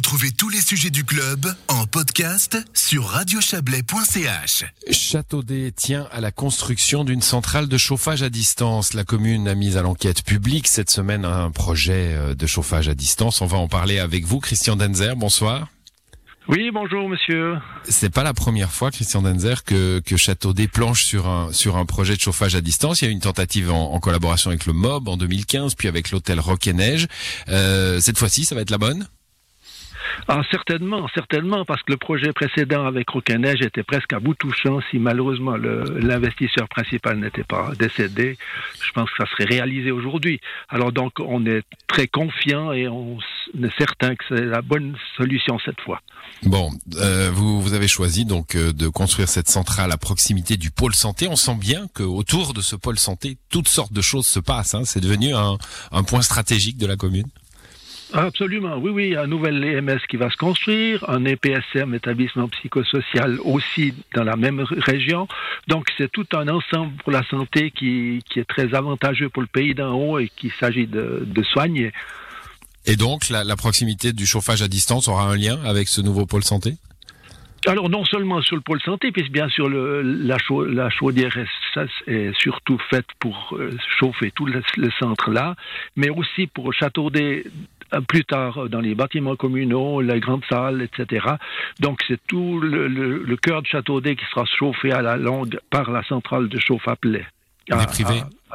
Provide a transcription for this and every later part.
Retrouvez tous les sujets du club en podcast sur radiochablais.ch. Châteaudet tient à la construction d'une centrale de chauffage à distance. La commune a mis à l'enquête publique cette semaine un projet euh, de chauffage à distance. On va en parler avec vous, Christian Denzer. Bonsoir. Oui, bonjour monsieur. C'est pas la première fois, Christian Denzer, que, que Châteaudet planche sur un, sur un projet de chauffage à distance. Il y a eu une tentative en, en collaboration avec le MOB en 2015, puis avec l'hôtel Rock et Neige. Euh, cette fois-ci, ça va être la bonne? Ah, certainement, certainement, parce que le projet précédent avec Neige était presque à bout touchant. Si malheureusement l'investisseur principal n'était pas décédé, je pense que ça serait réalisé aujourd'hui. Alors donc, on est très confiant et on est certain que c'est la bonne solution cette fois. Bon, euh, vous, avez choisi donc euh, de construire cette centrale à proximité du pôle santé. On sent bien qu'autour de ce pôle santé, toutes sortes de choses se passent. Hein. C'est devenu un point stratégique de la commune. Absolument, oui, oui, un nouvel EMS qui va se construire, un EPSM, établissement psychosocial, aussi dans la même région. Donc, c'est tout un ensemble pour la santé qui, qui est très avantageux pour le pays d'en haut et qu'il s'agit de, de, soigner. Et donc, la, la proximité du chauffage à distance aura un lien avec ce nouveau pôle santé? Alors non seulement sur le pôle santé, puisque bien sûr le, la, la, chaudière est, est, surtout faite pour euh, chauffer tout le, le centre là, mais aussi pour châteauder euh, plus tard euh, dans les bâtiments communaux, les grandes salles, etc. Donc c'est tout le, le, le cœur de Châteaudet qui sera chauffé à la longue par la centrale de chauffe à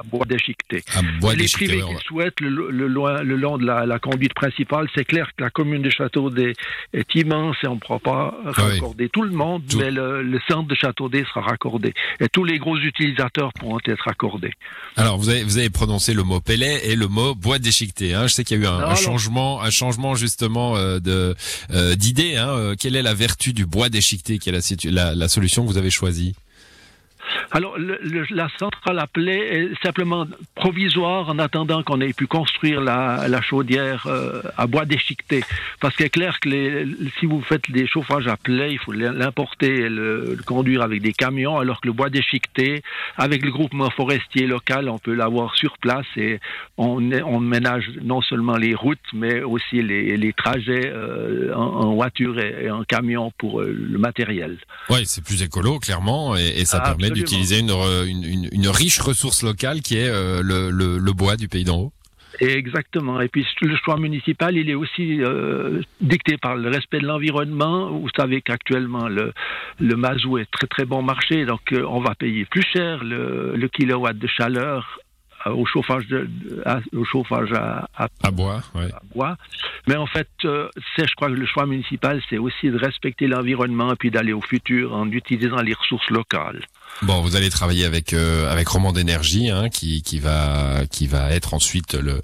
bois déchiqueté. les privés qui souhaitent le, le, le, long de la, la conduite principale, c'est clair que la commune de Châteaudet est immense et on ne pourra pas ah raccorder tout le monde, mais le, centre de Châteaudet sera raccordé. Et tous les gros utilisateurs pourront être raccordés. Alors, vous avez, vous avez prononcé le mot Pellet et le mot bois déchiqueté. Hein. Je sais qu'il y a eu un, un changement, un changement justement euh, de euh, d'idée. Hein. Euh, quelle est la vertu du bois déchiqueté? Quelle est la, la, la solution que vous avez choisie? Alors, le, la centrale à plaie est simplement provisoire en attendant qu'on ait pu construire la, la chaudière euh, à bois déchiqueté. Parce qu'il est clair que les, si vous faites des chauffages à plaie, il faut l'importer et le, conduire avec des camions, alors que le bois déchiqueté, avec le groupement forestier local, on peut l'avoir sur place et on, on ménage non seulement les routes, mais aussi les, les trajets euh, en, en, voiture et, en camion pour euh, le matériel. Oui, c'est plus écolo, clairement, et, et ça permet d'utiliser une, une, une, riche ressource locale qui est euh, le, le, le, bois du pays d'en haut. Exactement. Et puis le choix municipal, il est aussi euh, dicté par le respect de l'environnement. Vous savez qu'actuellement le, le mazout est très très bon marché, donc euh, on va payer plus cher le, le kilowatt de chaleur euh, au chauffage de, à, au chauffage à, à, à bois, ouais. à, bois. Mais en fait, c'est, je crois que le choix municipal, c'est aussi de respecter l'environnement et puis d'aller au futur en utilisant les ressources locales. Bon, vous allez travailler avec euh, avec Roman d'énergie, hein, qui qui va qui va être ensuite le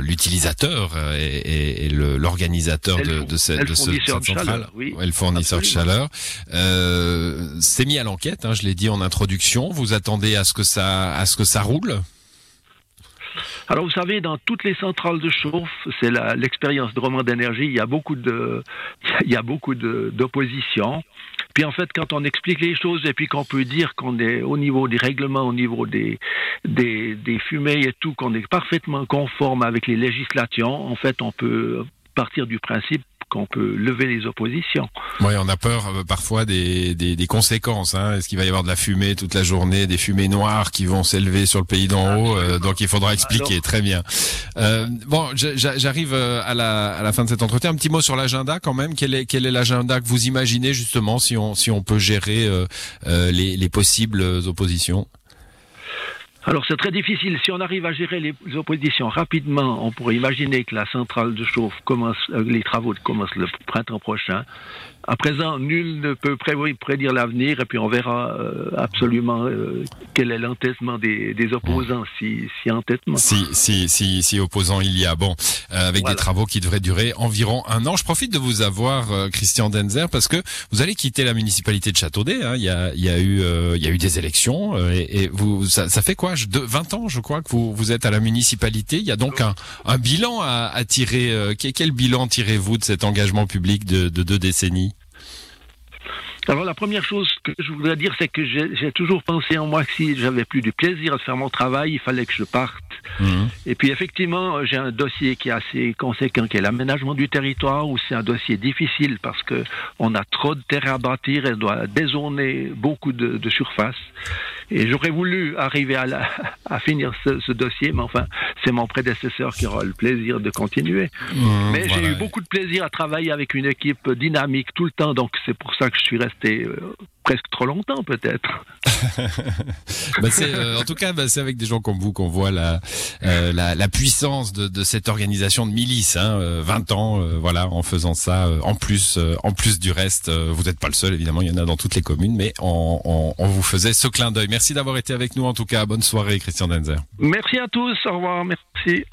l'utilisateur et, et, et l'organisateur de, de, cette, de ce, cette centrale, chaleur, oui. le fournisseur Absolument. de chaleur. Euh, c'est mis à l'enquête, hein, je l'ai dit en introduction. Vous attendez à ce que ça à ce que ça roule? Alors vous savez, dans toutes les centrales de chauffe, c'est l'expérience de roman d'énergie, il y a beaucoup de, il y a beaucoup d'opposition. Puis en fait, quand on explique les choses et puis qu'on peut dire qu'on est au niveau des règlements, au niveau des, des, des fumées et tout, qu'on est parfaitement conforme avec les législations, en fait, on peut partir du principe qu'on peut lever les oppositions. Oui, on a peur euh, parfois des, des, des conséquences. Hein. Est-ce qu'il va y avoir de la fumée toute la journée, des fumées noires qui vont s'élever sur le pays d'en haut euh, Donc il faudra expliquer. Alors... Très bien. Euh, bon, j'arrive euh, à la, à la fin de cet entretien. Un petit mot sur l'agenda quand même. Quel est quel est l'agenda que vous imaginez justement si on si on peut gérer euh, euh les, les possibles oppositions? Alors c'est très difficile. Si on arrive à gérer les oppositions rapidement, on pourrait imaginer que la centrale de chauffe commence, euh, les travaux commencent le printemps prochain. À présent, nul ne peut prédire l'avenir et puis on verra euh, absolument euh, quel est l'entêtement des, des, opposants, si, si entêtement. Si, si, si, si opposant il y a. Bon, euh, avec voilà. des travaux qui devraient durer environ un an. Je profite de vous avoir, euh, Christian Denzer, parce que vous allez quitter la municipalité de Châteaudet. Hein. Il, y a, il, y a eu, euh, il y a eu des élections et, et vous, ça, ça, fait quoi? De, 20 ans, je crois, que vous, vous êtes à la municipalité. Il y a donc un, un bilan à, à tirer. quel, quel bilan tirez-vous de cet engagement public de, de deux décennies? Alors la première chose que je voudrais dire, c'est que j'ai toujours pensé en moi que si j'avais plus du plaisir à faire mon travail, il fallait que je parte. Mhm. Et puis effectivement, j'ai un dossier qui est assez conséquent, qui est l'aménagement du territoire, où c'est un dossier difficile parce que on a trop de terre à bâtir et doit dézoner beaucoup de, de surface. Et j'aurais voulu arriver à, la, à finir ce, ce, dossier, mais enfin, c'est mon prédécesseur qui aura le plaisir de continuer. Mmh, mais j'ai eu beaucoup de plaisir à travailler avec une équipe dynamique tout le temps, donc c'est pour ça que je suis resté euh, presque trop longtemps peut-être. Bah euh, en tout cas, bah, c'est avec des gens comme vous qu'on voit la, euh, puissance de, cette organisation de milice. Hein, 20 ans, voilà, en faisant ça, en plus, en plus du reste. vous n'êtes pas le seul, évidemment, il y en a dans toutes les communes, mais on vous faisait ce clin d'œil. Merci d'avoir été avec nous en tout cas. Bonne soirée, Christian Denzer. Merci à tous. Au revoir. Merci.